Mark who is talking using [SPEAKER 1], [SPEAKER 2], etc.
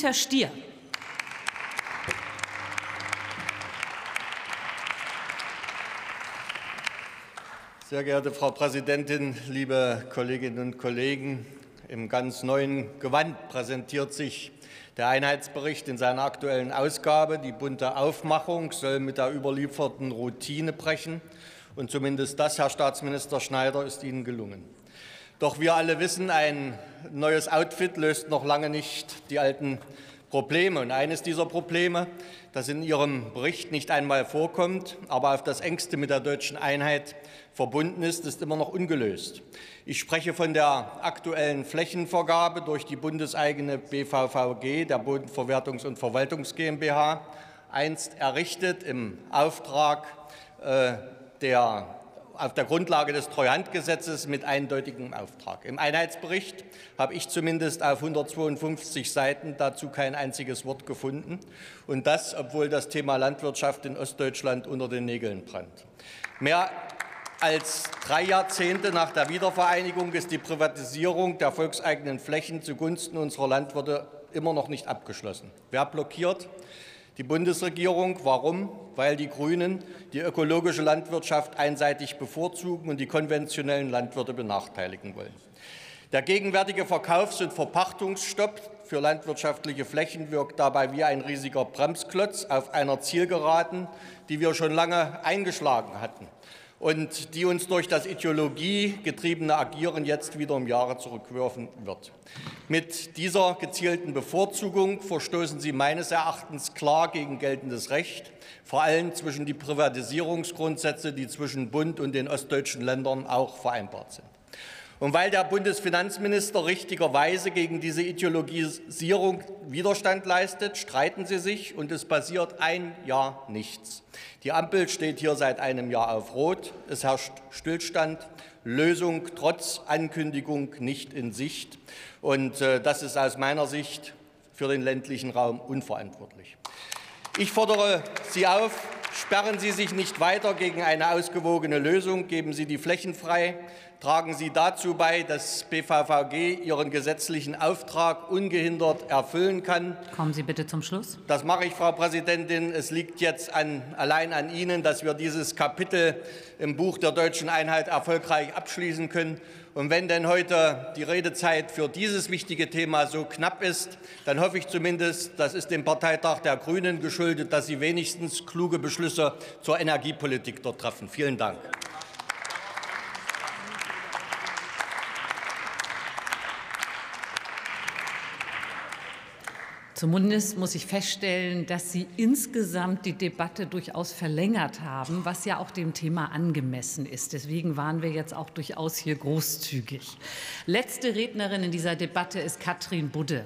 [SPEAKER 1] Dieter Stier.
[SPEAKER 2] Sehr geehrte Frau Präsidentin, liebe Kolleginnen und Kollegen! Im ganz neuen Gewand präsentiert sich der Einheitsbericht in seiner aktuellen Ausgabe. Die bunte Aufmachung soll mit der überlieferten Routine brechen. Und zumindest das, Herr Staatsminister Schneider, ist Ihnen gelungen. Doch wir alle wissen, ein neues Outfit löst noch lange nicht die alten Probleme. Und eines dieser Probleme, das in Ihrem Bericht nicht einmal vorkommt, aber auf das engste mit der deutschen Einheit verbunden ist, ist immer noch ungelöst. Ich spreche von der aktuellen Flächenvergabe durch die bundeseigene BVVG, der Bodenverwertungs- und Verwaltungs GmbH, einst errichtet im Auftrag äh, der auf der Grundlage des Treuhandgesetzes mit eindeutigem Auftrag. Im Einheitsbericht habe ich zumindest auf 152 Seiten dazu kein einziges Wort gefunden. Und das, obwohl das Thema Landwirtschaft in Ostdeutschland unter den Nägeln brennt. Mehr als drei Jahrzehnte nach der Wiedervereinigung ist die Privatisierung der volkseigenen Flächen zugunsten unserer Landwirte immer noch nicht abgeschlossen. Wer blockiert? Die Bundesregierung. Warum? Weil die Grünen die ökologische Landwirtschaft einseitig bevorzugen und die konventionellen Landwirte benachteiligen wollen. Der gegenwärtige Verkaufs- und Verpachtungsstopp für landwirtschaftliche Flächen wirkt dabei wie ein riesiger Bremsklotz auf einer Zielgeraden, die wir schon lange eingeschlagen hatten und die uns durch das ideologiegetriebene Agieren jetzt wieder um Jahre zurückwerfen wird. Mit dieser gezielten Bevorzugung verstoßen Sie meines Erachtens klar gegen geltendes Recht, vor allem zwischen die Privatisierungsgrundsätze, die zwischen Bund und den ostdeutschen Ländern auch vereinbart sind. Und weil der Bundesfinanzminister richtigerweise gegen diese Ideologisierung Widerstand leistet, streiten sie sich, und es passiert ein Jahr nichts. Die Ampel steht hier seit einem Jahr auf Rot. Es herrscht Stillstand, Lösung trotz Ankündigung nicht in Sicht. Und äh, das ist aus meiner Sicht für den ländlichen Raum unverantwortlich. Ich fordere Sie auf, sperren Sie sich nicht weiter gegen eine ausgewogene Lösung, geben Sie die Flächen frei, tragen Sie dazu bei, dass BVVG ihren gesetzlichen Auftrag ungehindert erfüllen kann.
[SPEAKER 1] Kommen Sie bitte zum Schluss.
[SPEAKER 2] Das mache ich, Frau Präsidentin. Es liegt jetzt an, allein an Ihnen, dass wir dieses Kapitel im Buch der deutschen Einheit erfolgreich abschließen können. Und wenn denn heute die Redezeit für dieses wichtige Thema so knapp ist, dann hoffe ich zumindest, das ist dem Parteitag der Grünen geschuldet, dass Sie wenigstens kluge Beschlüsse zur Energiepolitik dort treffen. Vielen Dank.
[SPEAKER 1] Zumindest muss ich feststellen, dass Sie insgesamt die Debatte durchaus verlängert haben, was ja auch dem Thema angemessen ist. Deswegen waren wir jetzt auch durchaus hier großzügig. Letzte Rednerin in dieser Debatte ist Katrin Budde.